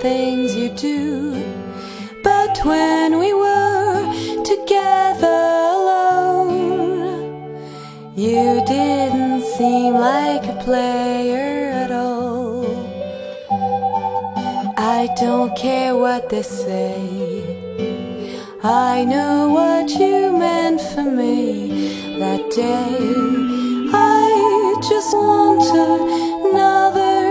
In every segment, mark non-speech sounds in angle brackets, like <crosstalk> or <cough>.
things you do. But when we were together alone, you didn't seem like a player at all. I don't care what they say. I know what you meant for me that day. I just want another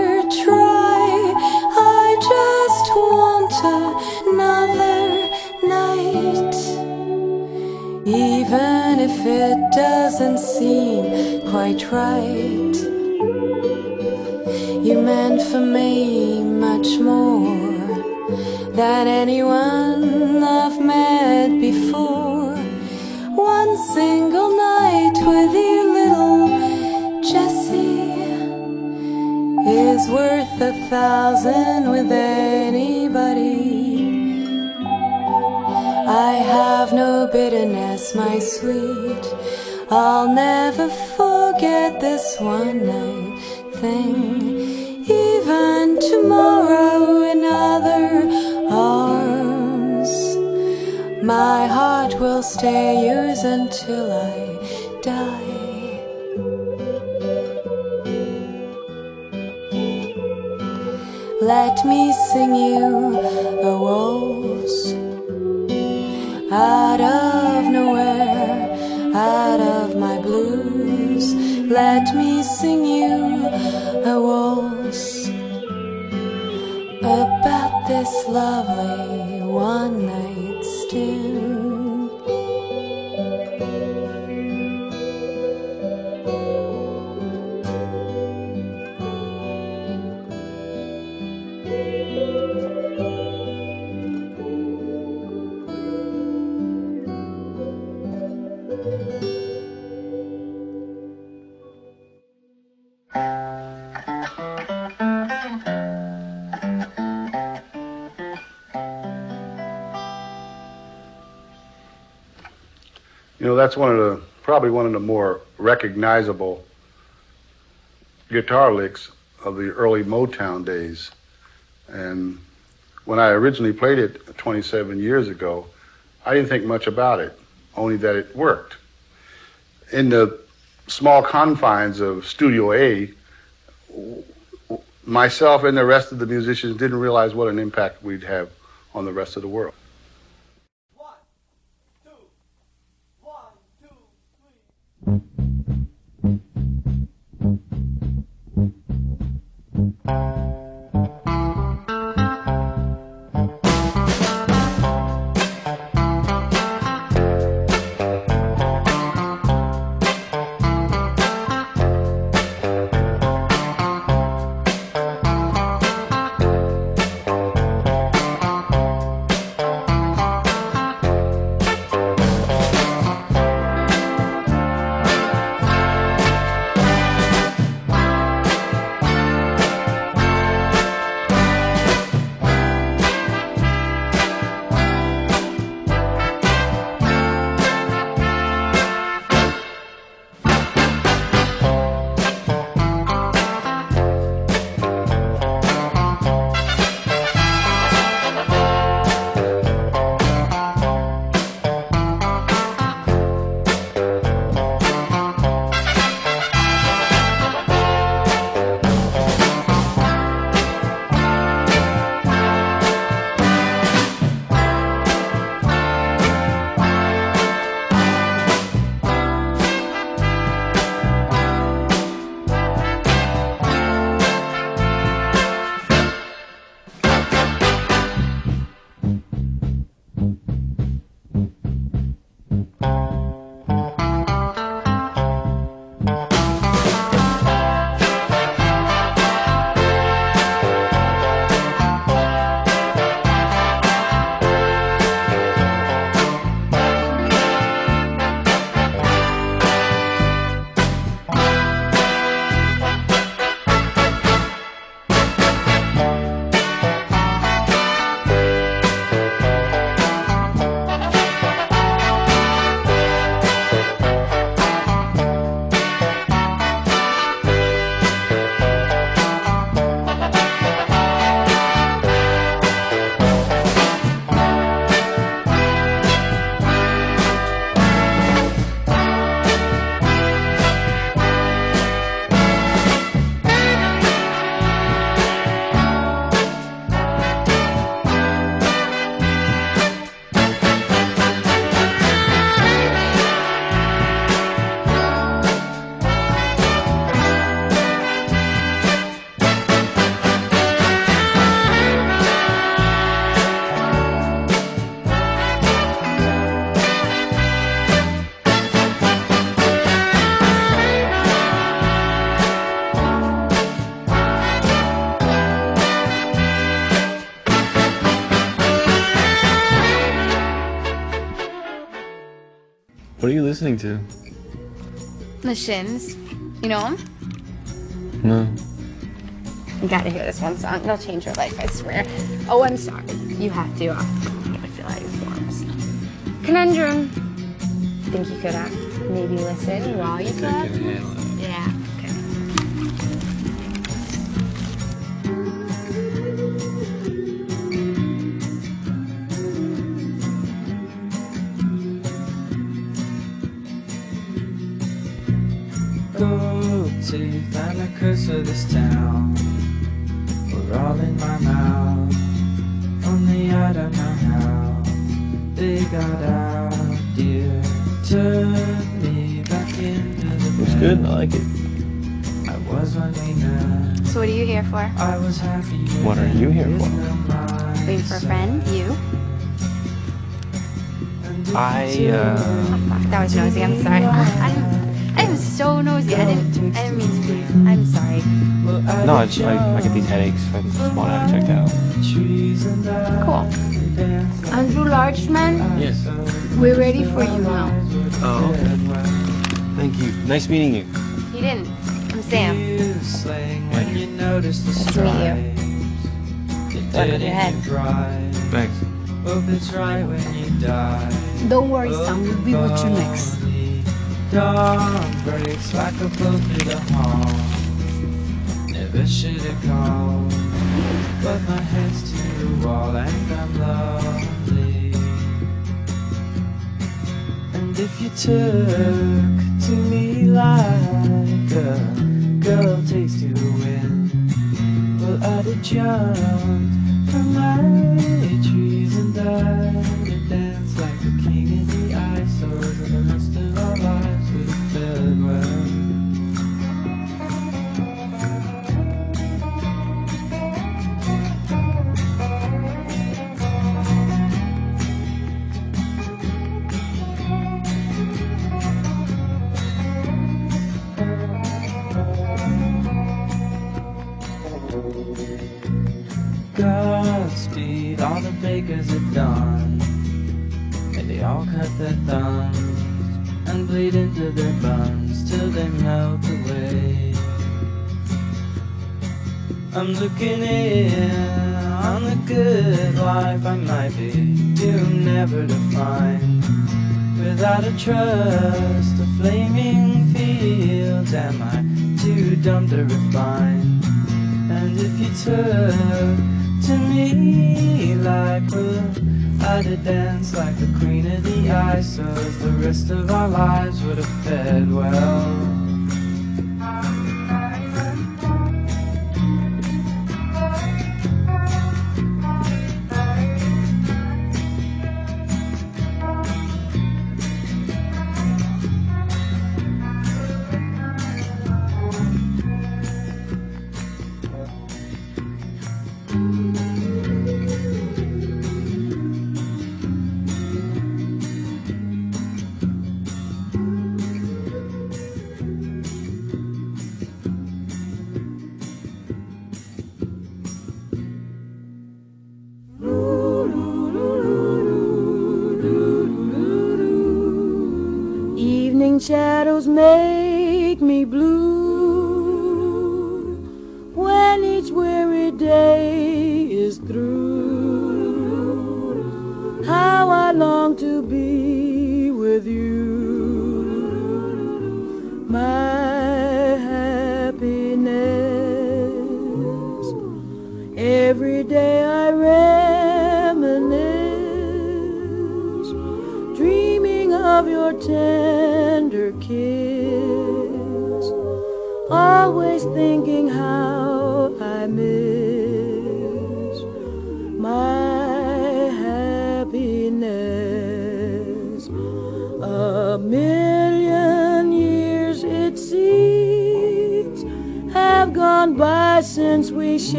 if it doesn't seem quite right. You meant for me much more than anyone I've met before. One single night with you, little Jessie, is worth a thousand with anybody. I have no bitterness, my sweet. I'll never forget this one night thing. Even tomorrow in other arms, my heart will stay yours until I die. Let me sing you a waltz out of Let me sing you a waltz about this lovely one night stand. That's one of the probably one of the more recognizable guitar licks of the early Motown days. And when I originally played it 27 years ago, I didn't think much about it, only that it worked. In the small confines of Studio A, myself and the rest of the musicians didn't realize what an impact we'd have on the rest of the world. Shins. You know? No. You gotta hear this one song. It'll change your life, I swear. Oh, I'm sorry. You have to. Uh, I feel like forms. Conundrum. Think you could uh, maybe listen while you clap? This town were all in my mouth. Only I don't know how they got out, dear. Turned me back into the Looks good. I like it. I was when we met. So what are you here for? I was happy. What are you here for? no mind. Waiting for a friend? You? I, uh, Oh, fuck. That was nosy. I'm sorry. I'm, <laughs> I'm so nosy. I didn't, I didn't mean to be. I'm sorry. No, I, would just, I, I get these headaches. I just want to have it checked out. Trees and I Cool. dance like Andrew Larchman, Yes. we're ready for you now. Oh, okay. Thank you. Nice meeting you. You didn't. I'm Sam. You slang when you notice the Nice to meet stripes. Good with your head. Thanks. Hope it's right when you die. Don't worry, Sam. We'll be with you next. Dawn breaks like a bolt through the hall. Never should have called, but my head's to the wall and I'm lonely. And if you took to me like a girl takes to the wind, well I'd have jumped from my trees and I'd have danced like a their thumbs and bleed into their buns till they melt away. I'm looking in on the good life I might be doomed never to find. Without a trust a flaming field, am I too dumb to refine? And if you took to me like well, I'd have danced like the queen of the ice, so as the rest of our lives would have fared well.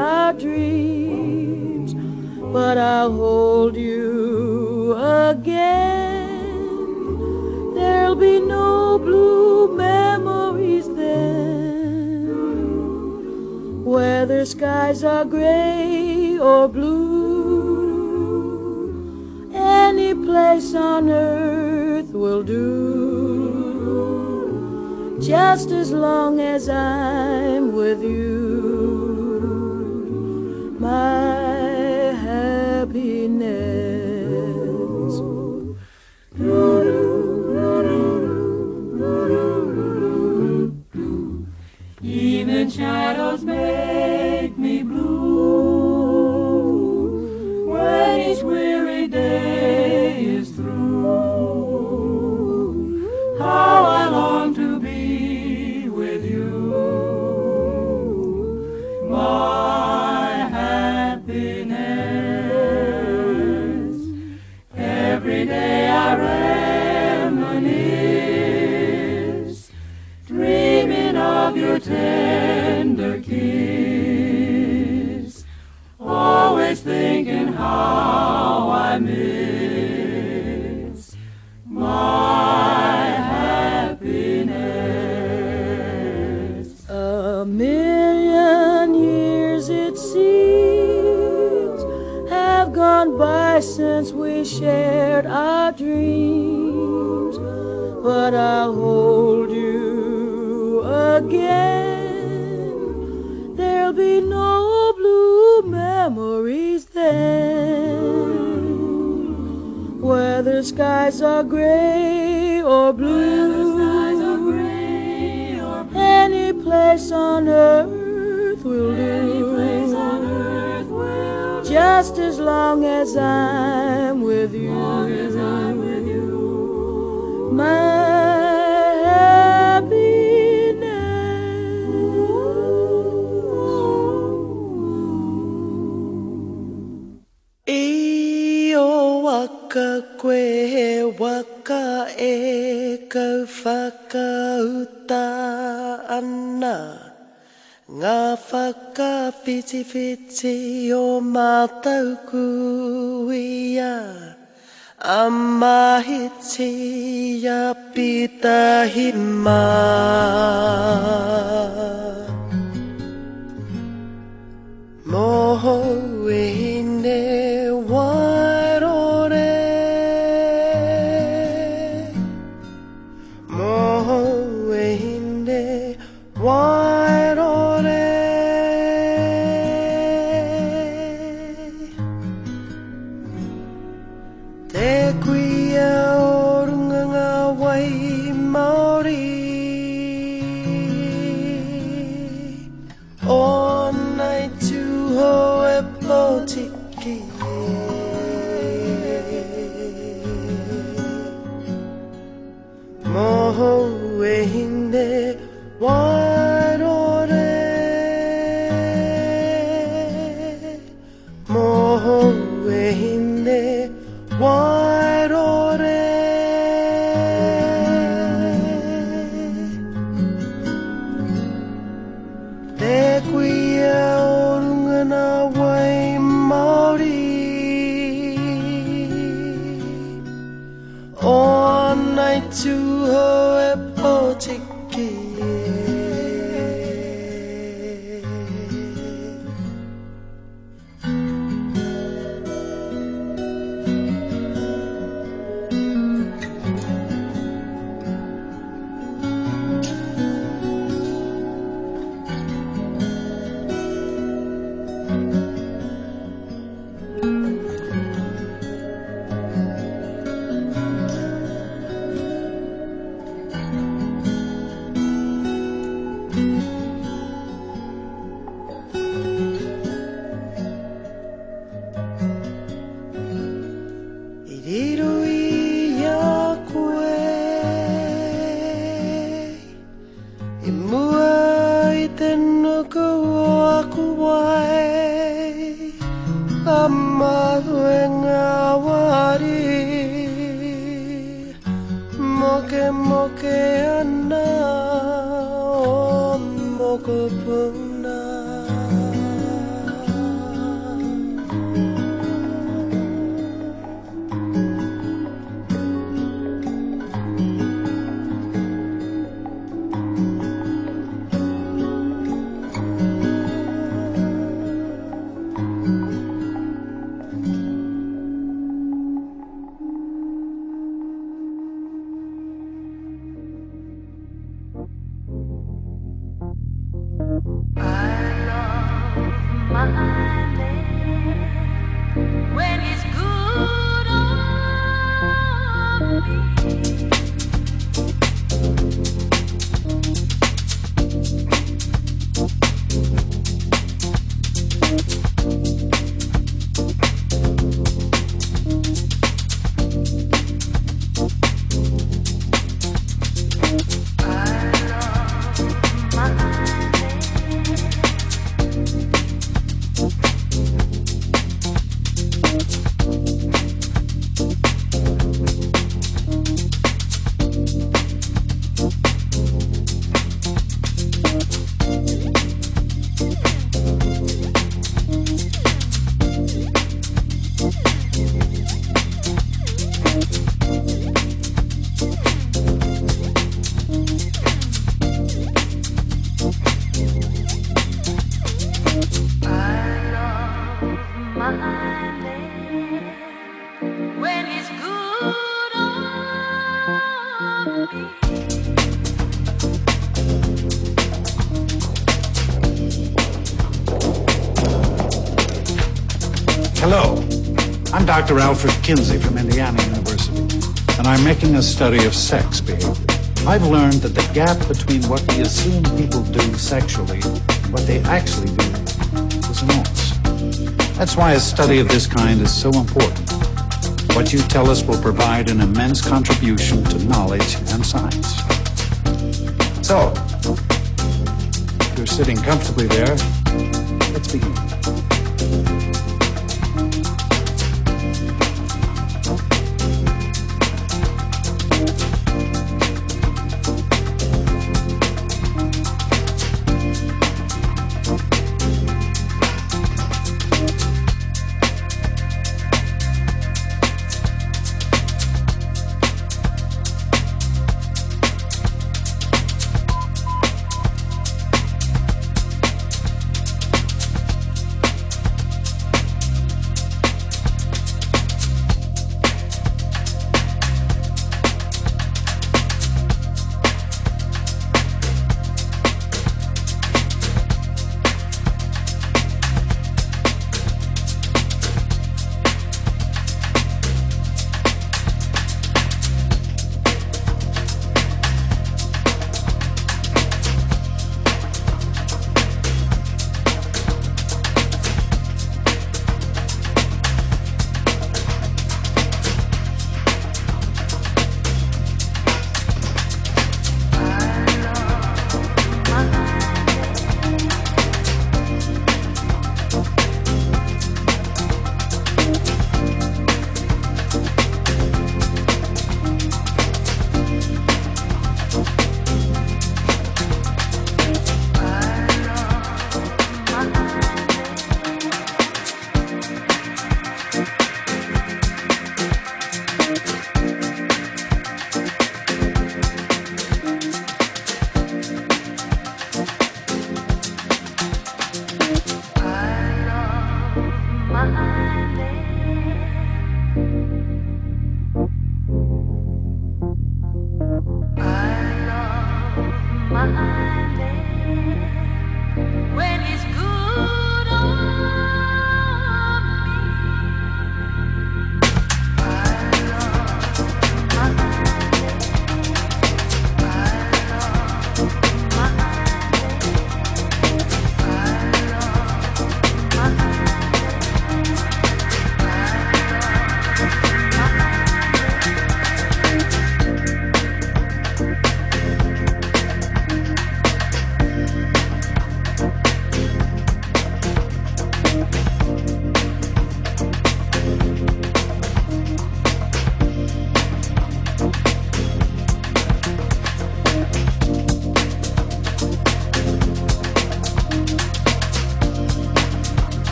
Our dreams, but I'll hold you again. There'll be no blue memories then, whether skies are gray or blue. Any place on earth will do just as long as I'm with you. My happiness. Even shadows how I miss my happiness. A million years it seems have gone by since we shared our dreams, but I'll hold skies are gray or blue. gray or blue. Any place on earth will do. Just as long as I'm with you. Ngā whakawhitiwhiti o mātau kuia A mahiti a pita hi Moho e wai Dr. Alfred Kinsey from Indiana University, and I'm making a study of sex behavior. I've learned that the gap between what we assume people do sexually and what they actually do is enormous. That's why a study of this kind is so important. What you tell us will provide an immense contribution to knowledge and science. So, if you're sitting comfortably there, let's begin.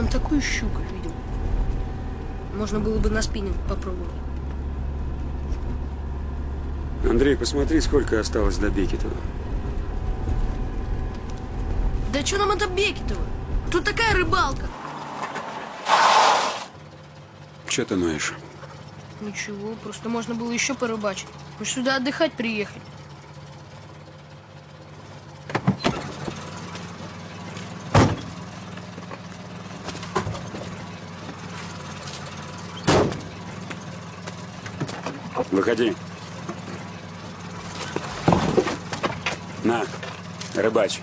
Там такую щуку видел. Можно было бы на спиннинг попробовать. Андрей, посмотри, сколько осталось до Бекетова. Да что нам это Бекетово? Тут такая рыбалка. Че ты ноешь? Ничего, просто можно было еще порыбачить. Мы сюда отдыхать приехали. Выходи. На, рыбачь.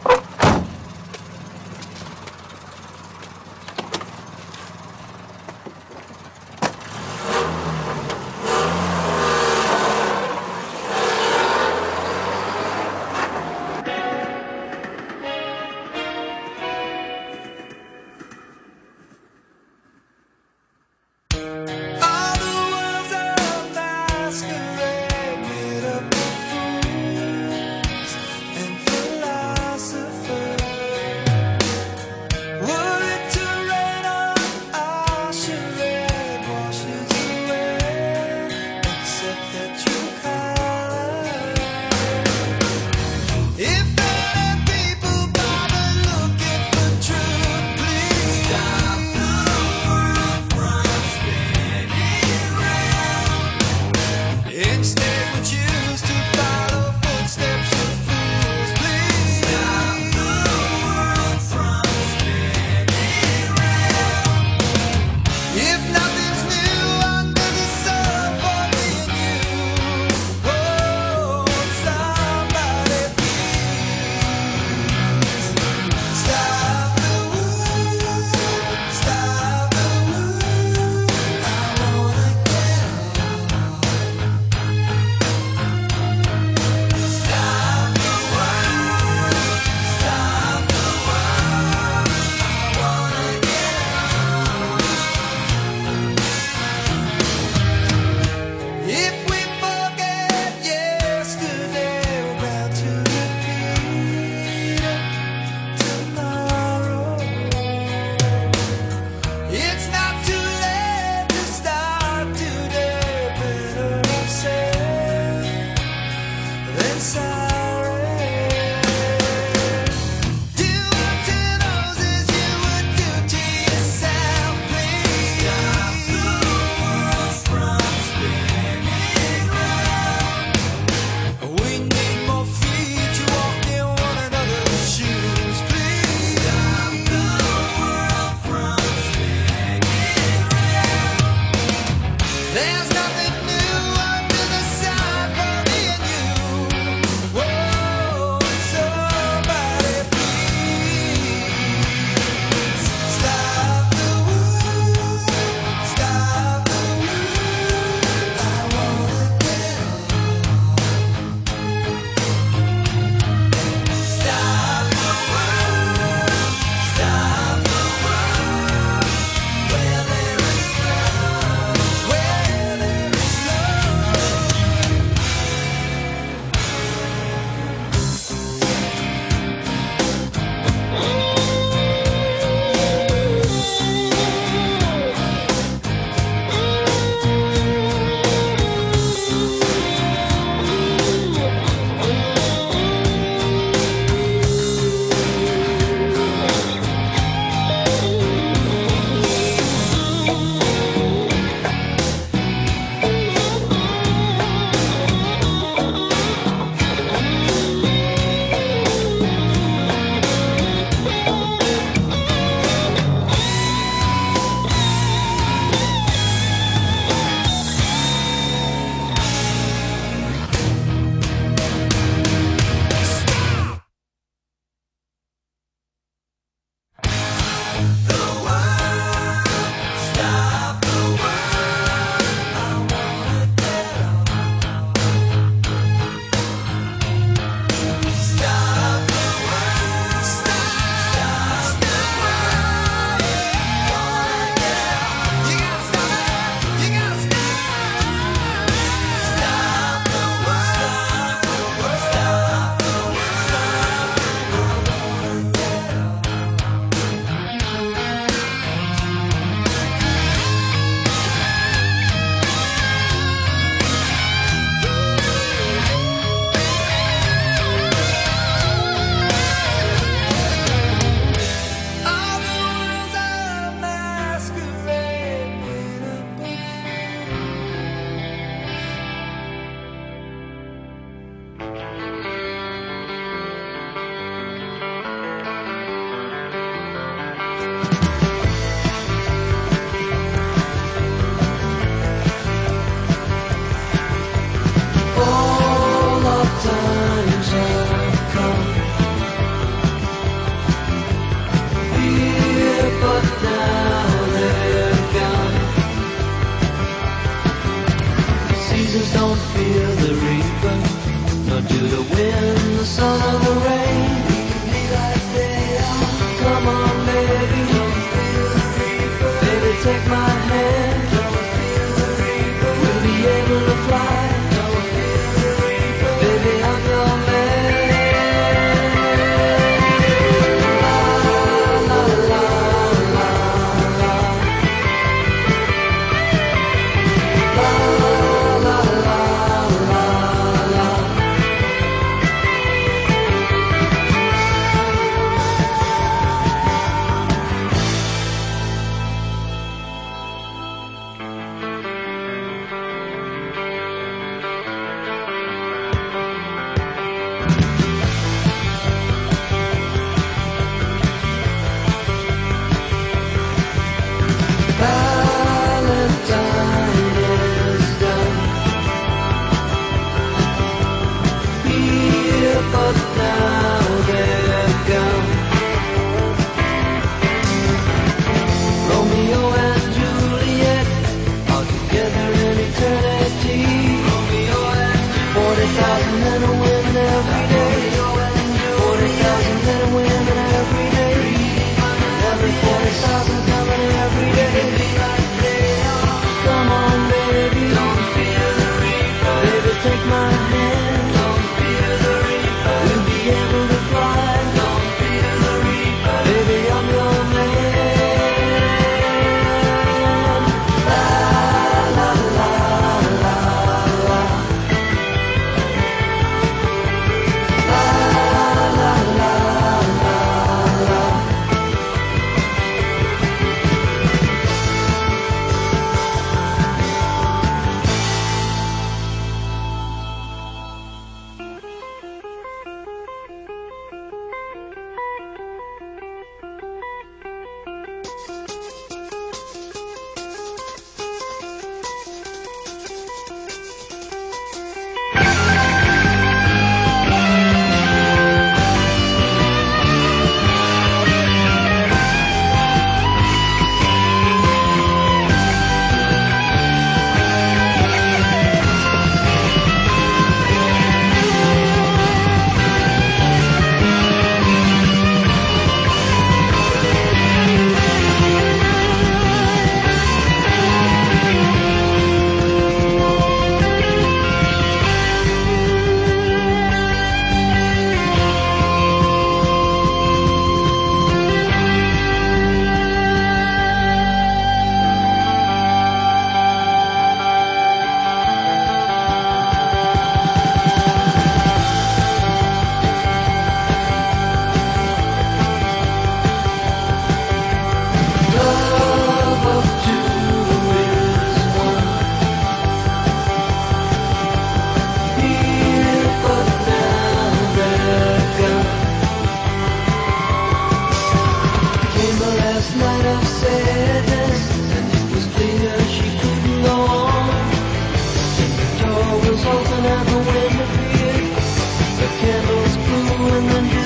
And then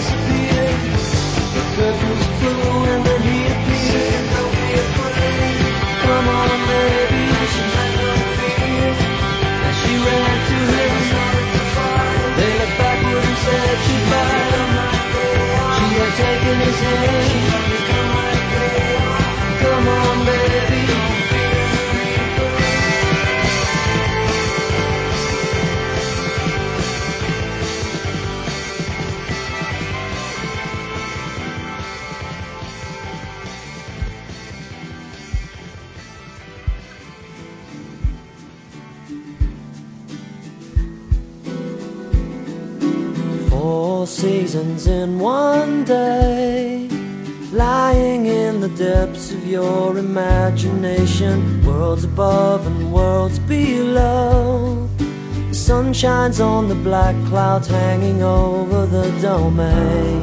shines on the black clouds hanging over the domain.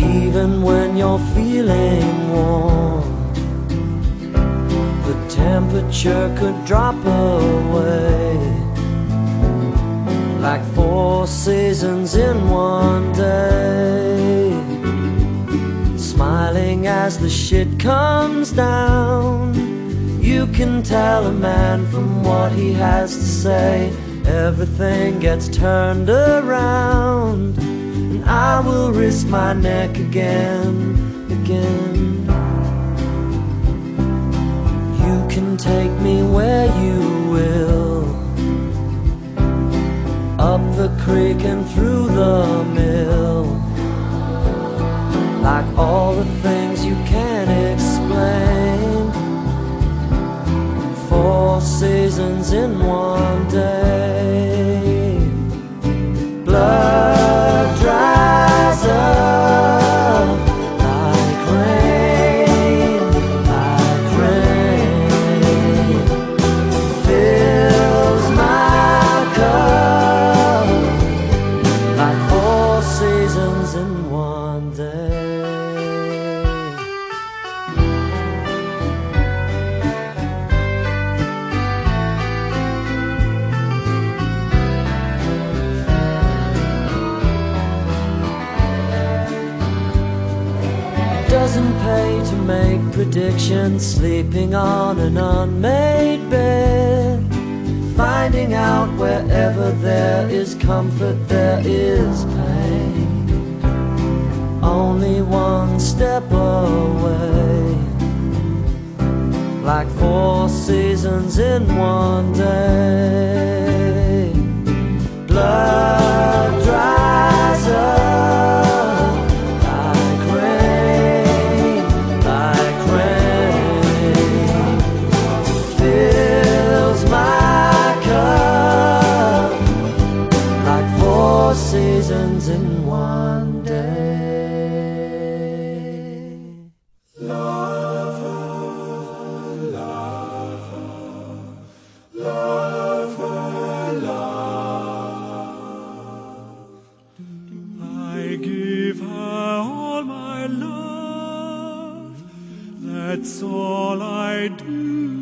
Even when you're feeling warm, the temperature could drop away like four seasons in one day. Smiling as the shit comes down, you can tell a man from what he has to say. Everything gets turned around, and I will risk my neck again, again. You can take me where you will up the creek and through the mill. Like all the things you can't explain. Seasons in one day. Blood sleeping on an unmade bed. Finding out wherever there is comfort, there is pain. Only one step away. Like four seasons in one day. Blood dries That's all I do.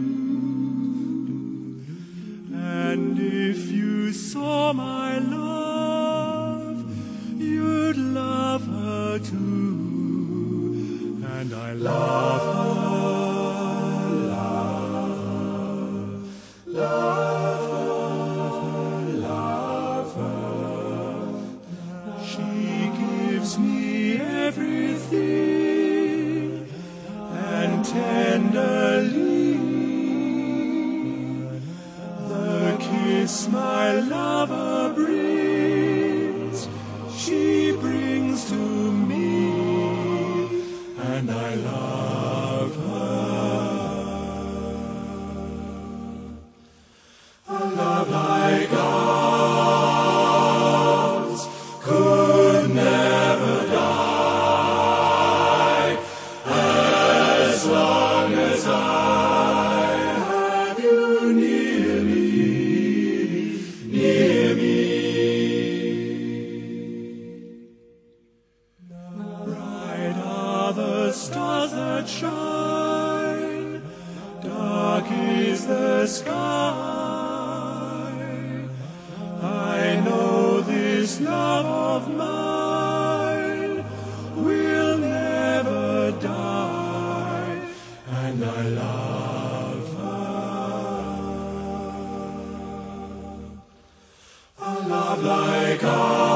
Like ours